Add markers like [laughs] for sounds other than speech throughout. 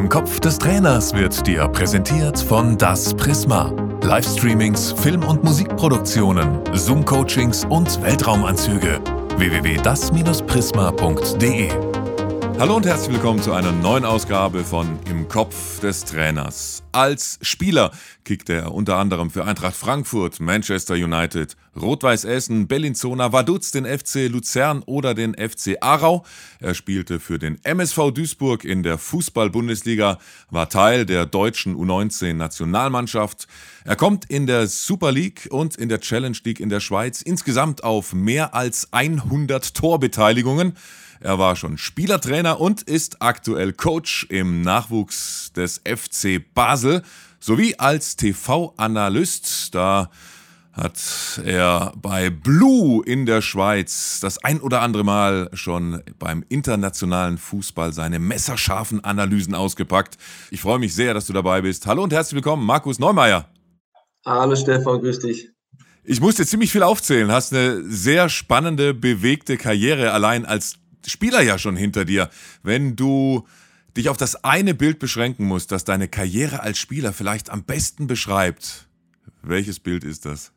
Im Kopf des Trainers wird dir präsentiert von Das Prisma. Livestreamings, Film- und Musikproduktionen, Zoom-Coachings und Weltraumanzüge. www.das-prisma.de Hallo und herzlich willkommen zu einer neuen Ausgabe von Im Kopf des Trainers. Als Spieler kickte er unter anderem für Eintracht Frankfurt, Manchester United, Rot-Weiß Essen, Bellinzona, Vaduz, den FC Luzern oder den FC Aarau. Er spielte für den MSV Duisburg in der Fußball-Bundesliga, war Teil der deutschen U19-Nationalmannschaft. Er kommt in der Super League und in der Challenge League in der Schweiz insgesamt auf mehr als 100 Torbeteiligungen. Er war schon Spielertrainer und ist aktuell Coach im Nachwuchs des FC Basel sowie als TV-Analyst. Da hat er bei Blue in der Schweiz das ein oder andere Mal schon beim internationalen Fußball seine messerscharfen Analysen ausgepackt. Ich freue mich sehr, dass du dabei bist. Hallo und herzlich willkommen, Markus Neumeier. Hallo Stefan, grüß dich. Ich musste ziemlich viel aufzählen. Hast eine sehr spannende, bewegte Karriere allein als Spieler ja schon hinter dir. Wenn du dich auf das eine Bild beschränken musst, das deine Karriere als Spieler vielleicht am besten beschreibt, welches Bild ist das?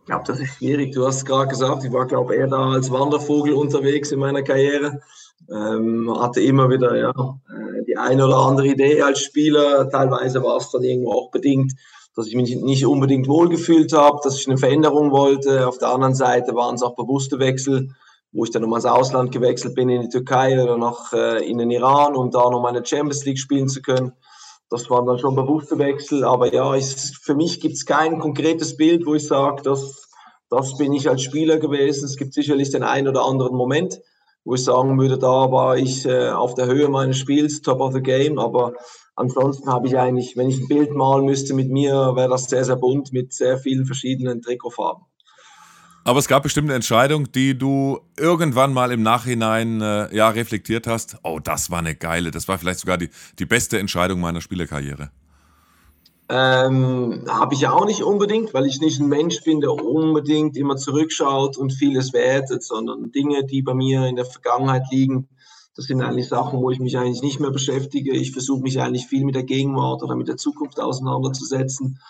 Ich glaube, das ist schwierig. Du hast gerade gesagt, ich war, glaube ich, eher da als Wandervogel unterwegs in meiner Karriere. Ähm, hatte immer wieder ja, äh, die eine oder andere Idee als Spieler. Teilweise war es dann irgendwo auch bedingt, dass ich mich nicht unbedingt wohlgefühlt habe, dass ich eine Veränderung wollte. Auf der anderen Seite waren es auch bewusste Wechsel wo ich dann nochmal ins Ausland gewechselt bin, in die Türkei oder noch äh, in den Iran, um da nochmal eine Champions League spielen zu können. Das waren dann schon bewusste Wechsel, aber ja, ich, für mich gibt es kein konkretes Bild, wo ich sage, das, das bin ich als Spieler gewesen. Es gibt sicherlich den einen oder anderen Moment, wo ich sagen würde, da war ich äh, auf der Höhe meines Spiels, top of the game, aber ansonsten habe ich eigentlich, wenn ich ein Bild malen müsste mit mir, wäre das sehr, sehr bunt mit sehr vielen verschiedenen Trikotfarben. Aber es gab bestimmte Entscheidungen, die du irgendwann mal im Nachhinein äh, ja, reflektiert hast. Oh, das war eine geile, das war vielleicht sogar die, die beste Entscheidung meiner Spielerkarriere. Ähm, Habe ich auch nicht unbedingt, weil ich nicht ein Mensch bin, der unbedingt immer zurückschaut und vieles wertet, sondern Dinge, die bei mir in der Vergangenheit liegen, das sind eigentlich Sachen, wo ich mich eigentlich nicht mehr beschäftige. Ich versuche mich eigentlich viel mit der Gegenwart oder mit der Zukunft auseinanderzusetzen.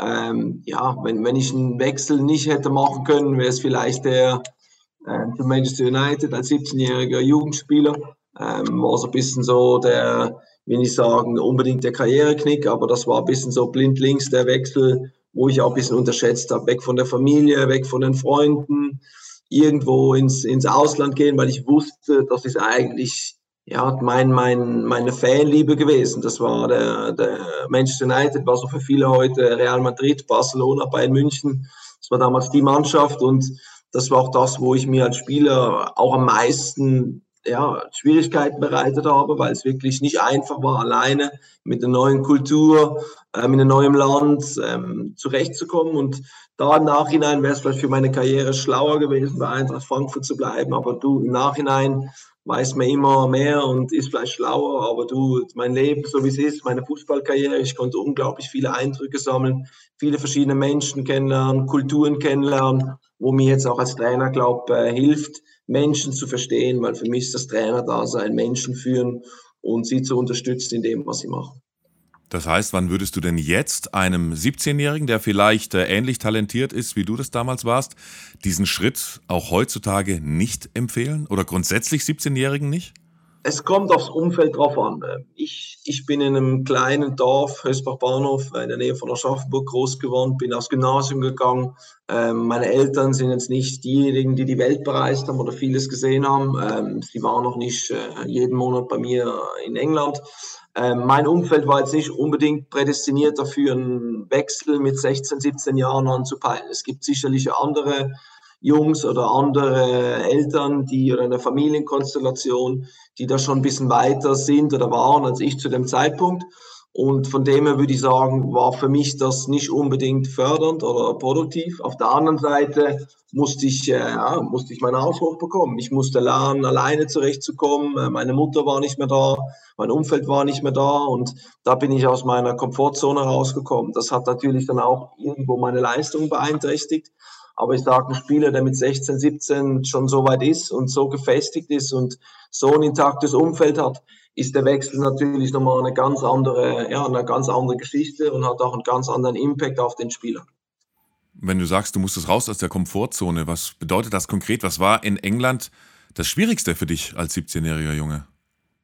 Ähm, ja, wenn, wenn ich einen Wechsel nicht hätte machen können, wäre es vielleicht der äh, für Manchester United als 17-jähriger Jugendspieler. Ähm, war so ein bisschen so der, will ich sagen, unbedingt der Karriereknick, aber das war ein bisschen so blind links der Wechsel, wo ich auch ein bisschen unterschätzt habe. Weg von der Familie, weg von den Freunden, irgendwo ins, ins Ausland gehen, weil ich wusste, das ist eigentlich ja, mein, mein, meine Fanliebe gewesen. Das war der, der Manchester United, war so für viele heute Real Madrid, Barcelona, Bayern München. Das war damals die Mannschaft und das war auch das, wo ich mir als Spieler auch am meisten ja, Schwierigkeiten bereitet habe, weil es wirklich nicht einfach war, alleine mit der neuen Kultur, äh, in einem neuen Land ähm, zurechtzukommen. Und da im Nachhinein wäre es vielleicht für meine Karriere schlauer gewesen, bei Eintracht Frankfurt zu bleiben. Aber du, im Nachhinein weiß man immer mehr und ist vielleicht schlauer, aber du, mein Leben, so wie es ist, meine Fußballkarriere, ich konnte unglaublich viele Eindrücke sammeln, viele verschiedene Menschen kennenlernen, Kulturen kennenlernen, wo mir jetzt auch als Trainer, glaube äh, hilft, Menschen zu verstehen, weil für mich ist das Trainer da sein, Menschen führen und sie zu unterstützen in dem, was sie machen. Das heißt, wann würdest du denn jetzt einem 17-Jährigen, der vielleicht äh, ähnlich talentiert ist, wie du das damals warst, diesen Schritt auch heutzutage nicht empfehlen oder grundsätzlich 17-Jährigen nicht? Es kommt aufs Umfeld drauf an. Ich, ich bin in einem kleinen Dorf, Hösbach-Bahnhof, in der Nähe von Aschaffenburg groß geworden, bin aufs Gymnasium gegangen. Ähm, meine Eltern sind jetzt nicht diejenigen, die die Welt bereist haben oder vieles gesehen haben. Ähm, sie waren noch nicht äh, jeden Monat bei mir in England. Ähm, mein Umfeld war jetzt nicht unbedingt prädestiniert dafür, einen Wechsel mit 16, 17 Jahren anzupeilen. Es gibt sicherlich andere Jungs oder andere Eltern, die oder eine Familienkonstellation, die da schon ein bisschen weiter sind oder waren als ich zu dem Zeitpunkt. Und von dem her würde ich sagen, war für mich das nicht unbedingt fördernd oder produktiv. Auf der anderen Seite musste ich, äh, ja, musste ich meinen Ausdruck bekommen. Ich musste lernen, alleine zurechtzukommen. Äh, meine Mutter war nicht mehr da, mein Umfeld war nicht mehr da und da bin ich aus meiner Komfortzone rausgekommen. Das hat natürlich dann auch irgendwo meine Leistung beeinträchtigt. Aber ich sage, ein Spieler, der mit 16, 17 schon so weit ist und so gefestigt ist und so ein intaktes Umfeld hat, ist der Wechsel natürlich nochmal eine ganz andere, ja, eine ganz andere Geschichte und hat auch einen ganz anderen Impact auf den Spieler. Wenn du sagst, du musstest raus aus der Komfortzone, was bedeutet das konkret? Was war in England das Schwierigste für dich als 17-jähriger Junge?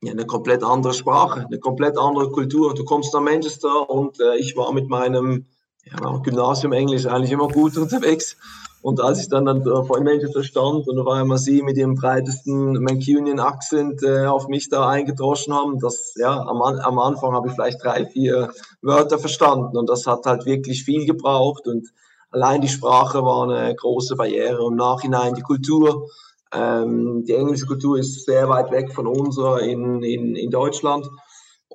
Ja, eine komplett andere Sprache, eine komplett andere Kultur. Du kommst nach Manchester und äh, ich war mit meinem ja, Gymnasium Englisch eigentlich immer gut unterwegs. Und als ich dann, dann vor Manchester stand und auf einmal sie mit ihrem breitesten Mancunian Akzent äh, auf mich da eingedroschen haben, das, ja, am, am Anfang habe ich vielleicht drei, vier Wörter verstanden und das hat halt wirklich viel gebraucht und allein die Sprache war eine große Barriere und im Nachhinein die Kultur. Ähm, die englische Kultur ist sehr weit weg von unserer in, in, in Deutschland.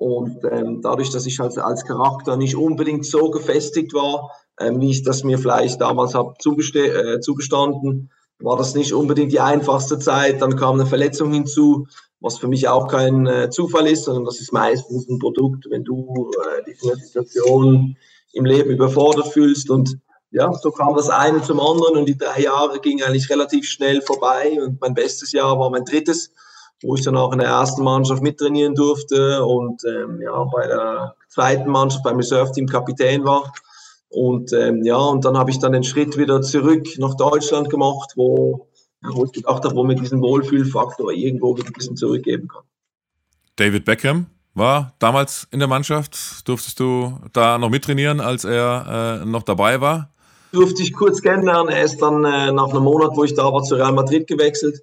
Und ähm, dadurch, dass ich als, als Charakter nicht unbedingt so gefestigt war, ähm, wie ich das mir vielleicht damals habe äh, zugestanden, war das nicht unbedingt die einfachste Zeit. Dann kam eine Verletzung hinzu, was für mich auch kein äh, Zufall ist, sondern das ist meistens ein Produkt, wenn du äh, dich in der Situation im Leben überfordert fühlst. Und ja, so kam das eine zum anderen und die drei Jahre gingen eigentlich relativ schnell vorbei. Und mein bestes Jahr war mein drittes, wo ich dann auch in der ersten Mannschaft mittrainieren durfte und ähm, ja, bei der zweiten Mannschaft beim Reserve-Team Kapitän war. Und ähm, ja, und dann habe ich dann den Schritt wieder zurück nach Deutschland gemacht, wo, ja, wo ich gedacht habe, wo mir diesen Wohlfühlfaktor irgendwo ein bisschen zurückgeben kann. David Beckham war damals in der Mannschaft. Durftest du da noch mittrainieren, als er äh, noch dabei war? Durfte ich kurz kennenlernen. Er ist dann äh, nach einem Monat, wo ich da war, zu Real Madrid gewechselt.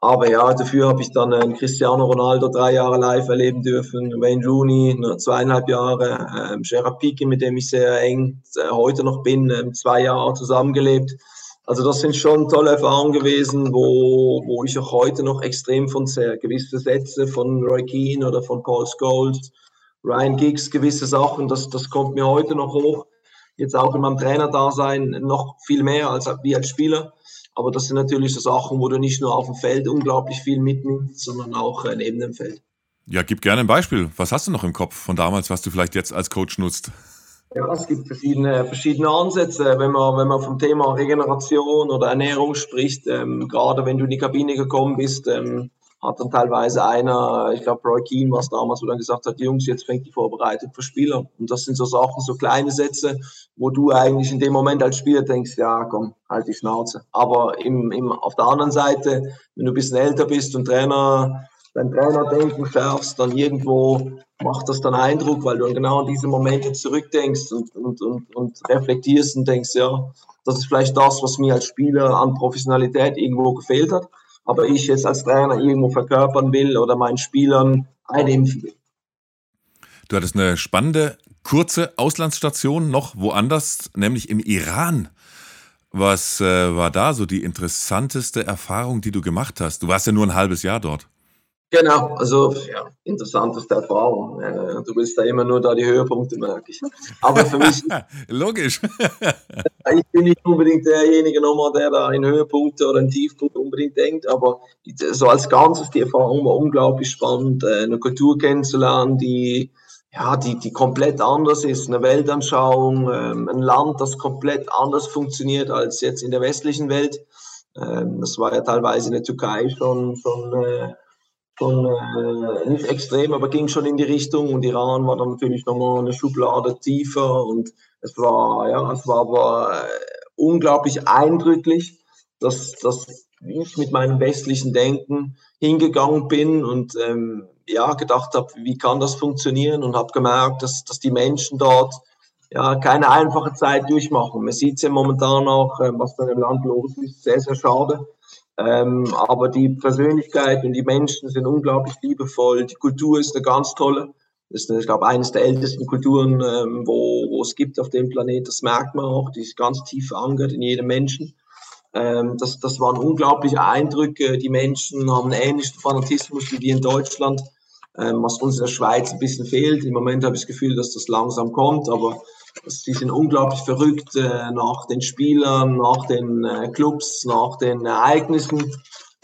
Aber ja, dafür habe ich dann äh, Cristiano Ronaldo drei Jahre live erleben dürfen, Wayne Rooney nur zweieinhalb Jahre, äh, Gerard Pique, mit dem ich sehr eng äh, heute noch bin, äh, zwei Jahre zusammengelebt. Also das sind schon tolle Erfahrungen gewesen, wo, wo ich auch heute noch extrem von sehr gewisse Sätze von Roy Keane oder von Paul Scholes, Ryan Giggs, gewisse Sachen, das, das kommt mir heute noch hoch. Jetzt auch in meinem Trainerdasein noch viel mehr als wie als Spieler. Aber das sind natürlich so Sachen, wo du nicht nur auf dem Feld unglaublich viel mitnimmst, sondern auch äh, neben dem Feld. Ja, gib gerne ein Beispiel. Was hast du noch im Kopf von damals, was du vielleicht jetzt als Coach nutzt? Ja, es gibt verschiedene, verschiedene Ansätze, wenn man, wenn man vom Thema Regeneration oder Ernährung spricht. Ähm, gerade wenn du in die Kabine gekommen bist, ähm, hat dann teilweise einer, ich glaube Roy Keane war es damals, wo dann gesagt hat, Jungs, jetzt fängt die Vorbereitung für Spieler. Und das sind so Sachen, so kleine Sätze, wo du eigentlich in dem Moment als Spieler denkst, ja, komm, halt die Schnauze. Aber im, im, auf der anderen Seite, wenn du ein bisschen älter bist und Trainer, dein Trainerdenken schärfst, dann irgendwo macht das dann Eindruck, weil du genau an diese Momente zurückdenkst und, und, und, und reflektierst und denkst, ja, das ist vielleicht das, was mir als Spieler an Professionalität irgendwo gefehlt hat aber ich jetzt als Trainer irgendwo verkörpern will oder meinen Spielern einimpfen will. Du hattest eine spannende, kurze Auslandsstation noch woanders, nämlich im Iran. Was äh, war da so die interessanteste Erfahrung, die du gemacht hast? Du warst ja nur ein halbes Jahr dort. Genau, also ja, interessanteste Erfahrung. Äh, du willst da immer nur da die Höhepunkte, merke ich. Aber für mich. [laughs] Logisch. ich bin nicht unbedingt derjenige nochmal, der da in Höhepunkte oder in Tiefpunkte unbedingt denkt, aber so als Ganzes die Erfahrung war unglaublich spannend, äh, eine Kultur kennenzulernen, die ja, die, die komplett anders ist, eine Weltanschauung, ähm, ein Land, das komplett anders funktioniert als jetzt in der westlichen Welt. Ähm, das war ja teilweise in der Türkei schon, schon äh, schon äh, nicht extrem, aber ging schon in die Richtung und Iran war dann natürlich nochmal eine Schublade tiefer und es war, ja, es war aber äh, unglaublich eindrücklich, dass, dass ich mit meinem westlichen Denken hingegangen bin und ähm, ja, gedacht habe, wie kann das funktionieren und habe gemerkt, dass, dass die Menschen dort ja, keine einfache Zeit durchmachen. Man sieht es ja momentan auch, äh, was da im Land los ist, sehr, sehr schade. Ähm, aber die Persönlichkeit und die Menschen sind unglaublich liebevoll. Die Kultur ist eine ganz tolle. Das ist, ich glaube, eines der ältesten Kulturen, ähm, wo, wo es gibt auf dem Planet. Das merkt man auch. Die ist ganz tief verankert in jedem Menschen. Ähm, das, das waren unglaubliche Eindrücke. Die Menschen haben einen ähnlichen Fanatismus wie wir in Deutschland, ähm, was uns in der Schweiz ein bisschen fehlt. Im Moment habe ich das Gefühl, dass das langsam kommt, aber Sie sind unglaublich verrückt äh, nach den Spielern, nach den äh, Clubs, nach den Ereignissen.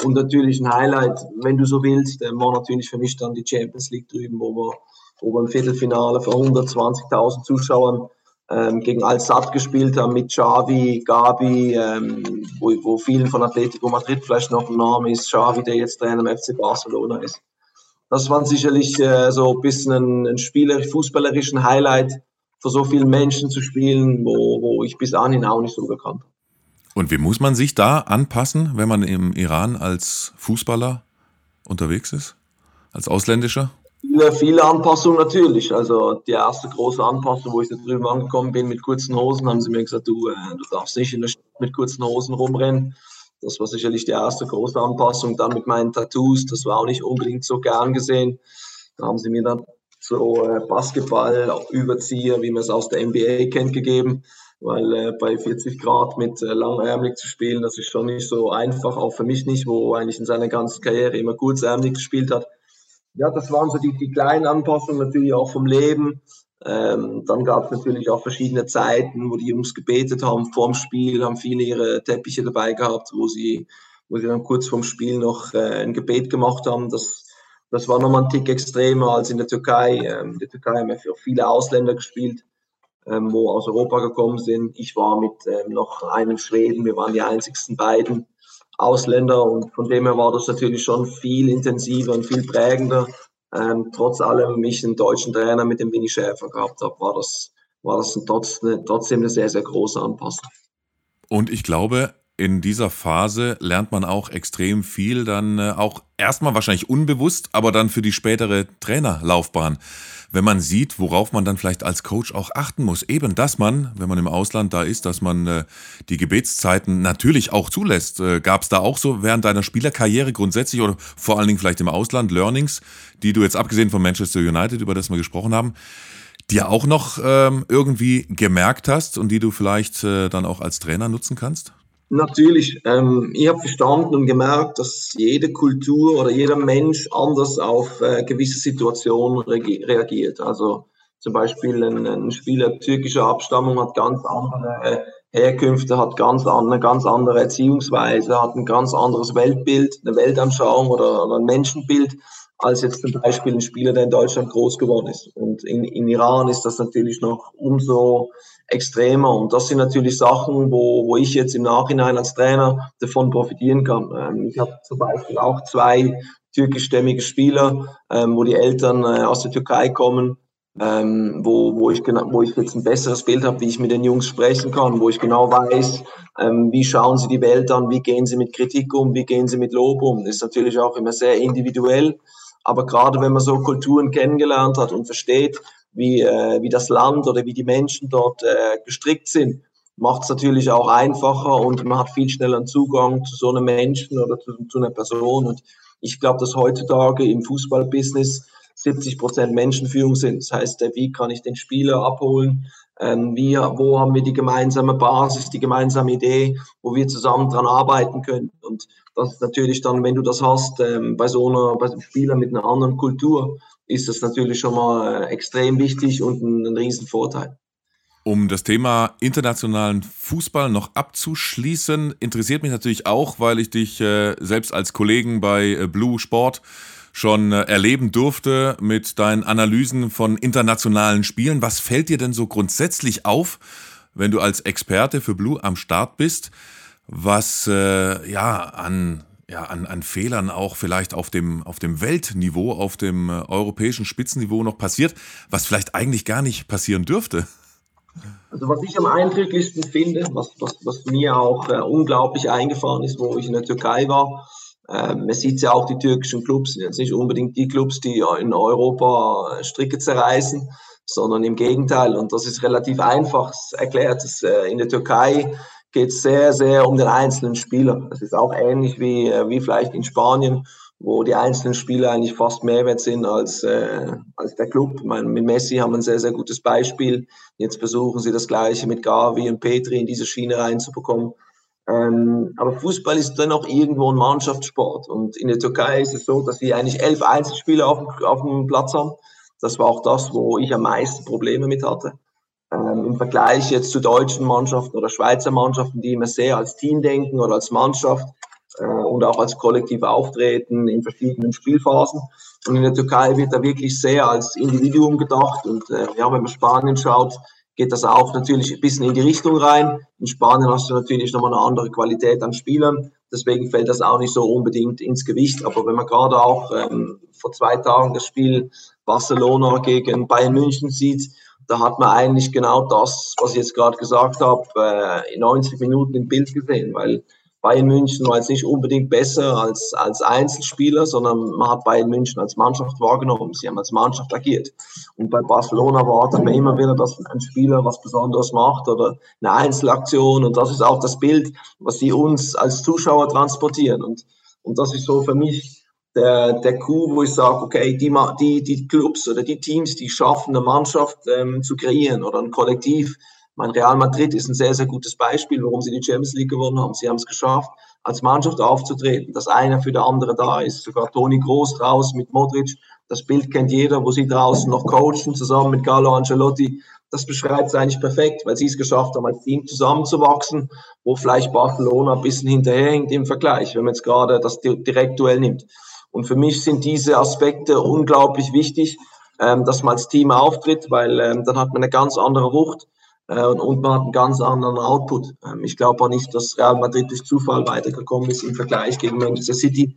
Und natürlich ein Highlight, wenn du so willst, äh, war natürlich für mich dann die Champions League drüben, wo wir, wo wir im Viertelfinale vor 120.000 Zuschauern ähm, gegen Al-Sad gespielt haben mit Xavi, Gabi, ähm, wo, wo vielen von Atletico Madrid vielleicht noch ein Name ist, Xavi, der jetzt Trainer im FC Barcelona ist. das war sicherlich äh, so ein bisschen ein, ein Spieler, fußballerischen Highlight, für so viele Menschen zu spielen, wo, wo ich bis dahin auch nicht so gekannt habe. Und wie muss man sich da anpassen, wenn man im Iran als Fußballer unterwegs ist? Als Ausländischer? Viele, viele Anpassungen natürlich. Also die erste große Anpassung, wo ich da drüben angekommen bin mit kurzen Hosen, haben sie mir gesagt, du, äh, du darfst nicht in der Stadt mit kurzen Hosen rumrennen. Das war sicherlich die erste große Anpassung. Dann mit meinen Tattoos, das war auch nicht unbedingt so gern gesehen. Da haben sie mir dann so äh, Basketball-Überzieher, wie man es aus der NBA kennt, gegeben. Weil äh, bei 40 Grad mit äh, langärmlich zu spielen, das ist schon nicht so einfach, auch für mich nicht, wo eigentlich in seiner ganzen Karriere immer kurzärmlich gespielt hat. Ja, das waren so die, die kleinen Anpassungen natürlich auch vom Leben. Ähm, dann gab es natürlich auch verschiedene Zeiten, wo die Jungs gebetet haben vorm Spiel, haben viele ihre Teppiche dabei gehabt, wo sie, wo sie dann kurz vorm Spiel noch äh, ein Gebet gemacht haben. Das, das war nochmal ein Tick extremer als in der Türkei. Ähm, in der Türkei haben wir für viele Ausländer gespielt, ähm, wo aus Europa gekommen sind. Ich war mit ähm, noch einem Schweden, wir waren die einzigsten beiden Ausländer und von dem her war das natürlich schon viel intensiver und viel prägender ähm, trotz allem ich einen deutschen Trainer mit dem Winnie Schäfer gehabt habe, war das, war das trotzdem eine sehr, sehr große Anpassung. Und ich glaube, in dieser Phase lernt man auch extrem viel, dann äh, auch erstmal wahrscheinlich unbewusst, aber dann für die spätere Trainerlaufbahn wenn man sieht, worauf man dann vielleicht als Coach auch achten muss. Eben, dass man, wenn man im Ausland da ist, dass man äh, die Gebetszeiten natürlich auch zulässt. Äh, Gab es da auch so während deiner Spielerkarriere grundsätzlich oder vor allen Dingen vielleicht im Ausland Learnings, die du jetzt abgesehen von Manchester United, über das wir gesprochen haben, dir auch noch ähm, irgendwie gemerkt hast und die du vielleicht äh, dann auch als Trainer nutzen kannst? Natürlich. Ähm, ich habe verstanden und gemerkt, dass jede Kultur oder jeder Mensch anders auf äh, gewisse Situationen reagiert. Also zum Beispiel ein, ein, Spieler türkischer Abstammung hat ganz andere Herkünfte, hat ganz eine ganz andere Erziehungsweise, hat ein ganz anderes Weltbild, eine Weltanschauung oder, oder ein Menschenbild als jetzt zum Beispiel ein Spieler, der in Deutschland groß geworden ist. Und in, in Iran ist das natürlich noch umso extremer. Und das sind natürlich Sachen, wo, wo ich jetzt im Nachhinein als Trainer davon profitieren kann. Ähm, ich habe zum Beispiel auch zwei türkischstämmige Spieler, ähm, wo die Eltern äh, aus der Türkei kommen, ähm, wo, wo, ich genau, wo ich jetzt ein besseres Bild habe, wie ich mit den Jungs sprechen kann, wo ich genau weiß, ähm, wie schauen sie die Welt an, wie gehen sie mit Kritik um, wie gehen sie mit Lob um. Das ist natürlich auch immer sehr individuell. Aber gerade wenn man so Kulturen kennengelernt hat und versteht, wie, äh, wie das Land oder wie die Menschen dort äh, gestrickt sind, macht es natürlich auch einfacher und man hat viel schneller einen Zugang zu so einem Menschen oder zu, zu einer Person. Und ich glaube, dass heutzutage im Fußballbusiness 70 Prozent Menschenführung sind. Das heißt, äh, wie kann ich den Spieler abholen? Ähm, wo haben wir die gemeinsame Basis, die gemeinsame Idee, wo wir zusammen dran arbeiten können? Und das ist natürlich dann, wenn du das hast, ähm, bei so einer, bei einem Spieler mit einer anderen Kultur, ist das natürlich schon mal äh, extrem wichtig und ein, ein Riesenvorteil. Um das Thema internationalen Fußball noch abzuschließen, interessiert mich natürlich auch, weil ich dich äh, selbst als Kollegen bei äh, Blue Sport schon äh, erleben durfte mit deinen Analysen von internationalen Spielen. Was fällt dir denn so grundsätzlich auf, wenn du als Experte für Blue am Start bist, was äh, ja an ja, an, an Fehlern auch vielleicht auf dem, auf dem Weltniveau, auf dem äh, europäischen Spitzenniveau noch passiert, was vielleicht eigentlich gar nicht passieren dürfte? Also was ich am eindrücklichsten finde, was, was, was mir auch äh, unglaublich eingefahren ist, wo ich in der Türkei war, äh, man sieht ja auch, die türkischen Clubs sind jetzt nicht unbedingt die Clubs, die in Europa äh, Stricke zerreißen, sondern im Gegenteil. Und das ist relativ einfach erklärt. Dass, äh, in der Türkei geht es sehr, sehr um den einzelnen Spieler. Das ist auch ähnlich wie, äh, wie vielleicht in Spanien, wo die einzelnen Spieler eigentlich fast mehr wert sind als, äh, als der Club. Mit Messi haben wir ein sehr, sehr gutes Beispiel. Jetzt versuchen sie das Gleiche mit Gavi und Petri in diese Schiene reinzubekommen. Ähm, aber Fußball ist dennoch irgendwo ein Mannschaftssport. Und in der Türkei ist es so, dass sie eigentlich elf Einzelspieler auf dem, auf dem Platz haben. Das war auch das, wo ich am meisten Probleme mit hatte ähm, im Vergleich jetzt zu deutschen Mannschaften oder Schweizer Mannschaften, die immer sehr als Team denken oder als Mannschaft äh, und auch als Kollektiv auftreten in verschiedenen Spielphasen. Und in der Türkei wird da wirklich sehr als Individuum gedacht. Und äh, ja, wenn man Spanien schaut, geht das auch natürlich ein bisschen in die Richtung rein. In Spanien hast du natürlich nochmal eine andere Qualität an Spielern. Deswegen fällt das auch nicht so unbedingt ins Gewicht. Aber wenn man gerade auch ähm, vor zwei Tagen das Spiel Barcelona gegen Bayern München sieht, da hat man eigentlich genau das, was ich jetzt gerade gesagt habe, äh, in 90 Minuten im Bild gesehen, weil Bayern München war jetzt nicht unbedingt besser als, als Einzelspieler, sondern man hat Bayern München als Mannschaft wahrgenommen. Sie haben als Mannschaft agiert. Und bei Barcelona wartet man immer wieder, dass ein Spieler was Besonderes macht oder eine Einzelaktion. Und das ist auch das Bild, was sie uns als Zuschauer transportieren. Und, und das ist so für mich der, der Coup, wo ich sage, okay, die, die, die Clubs oder die Teams, die schaffen, eine Mannschaft ähm, zu kreieren oder ein Kollektiv, mein Real Madrid ist ein sehr, sehr gutes Beispiel, warum sie die Champions League gewonnen haben. Sie haben es geschafft, als Mannschaft aufzutreten, dass einer für der andere da ist. Sogar Toni Groß draußen mit Modric. Das Bild kennt jeder, wo sie draußen noch coachen, zusammen mit Carlo Ancelotti. Das beschreibt es eigentlich perfekt, weil sie es geschafft haben, als Team zusammenzuwachsen, wo vielleicht Barcelona ein bisschen hinterherhängt im Vergleich, wenn man jetzt gerade das Direktduell nimmt. Und für mich sind diese Aspekte unglaublich wichtig, ähm, dass man als Team auftritt, weil ähm, dann hat man eine ganz andere Wucht und man hat einen ganz anderen Output. Ähm, ich glaube auch nicht, dass Real Madrid durch Zufall weitergekommen ist im Vergleich gegen Manchester City,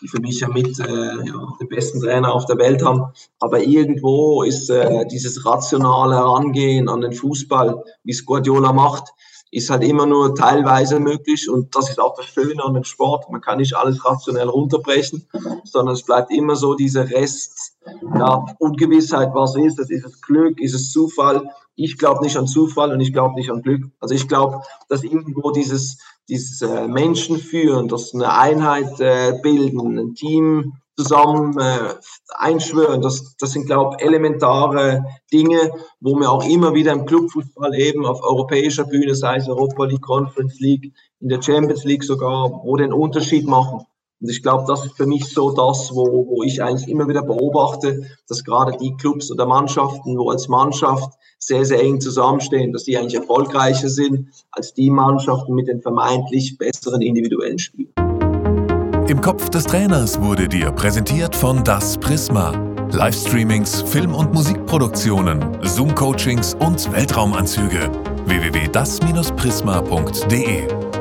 die für mich ja mit äh, ja, den besten Trainer auf der Welt haben. Aber irgendwo ist äh, dieses rationale Herangehen an den Fußball, wie es Guardiola macht, ist halt immer nur teilweise möglich und das ist auch das Schöne an dem Sport. Man kann nicht alles rationell runterbrechen, sondern es bleibt immer so diese Rest ja, Ungewissheit, was ist es? Ist es Glück? Ist es Zufall? Ich glaube nicht an Zufall und ich glaube nicht an Glück. Also ich glaube, dass irgendwo dieses, dieses äh, Menschen führen, dass eine Einheit äh, bilden, ein Team zusammen äh, einschwören. Das, das sind, glaube ich, elementare Dinge, wo wir auch immer wieder im Clubfußball eben auf europäischer Bühne, sei es Europa League, Conference League, in der Champions League sogar, wo den Unterschied machen. Und ich glaube, das ist für mich so das, wo, wo ich eigentlich immer wieder beobachte, dass gerade die Clubs oder Mannschaften, wo als Mannschaft sehr, sehr eng zusammenstehen, dass die eigentlich erfolgreicher sind als die Mannschaften mit den vermeintlich besseren individuellen Spielen. Im Kopf des Trainers wurde dir präsentiert von Das Prisma. Livestreamings, Film- und Musikproduktionen, Zoom-Coachings und Weltraumanzüge. www.das-prisma.de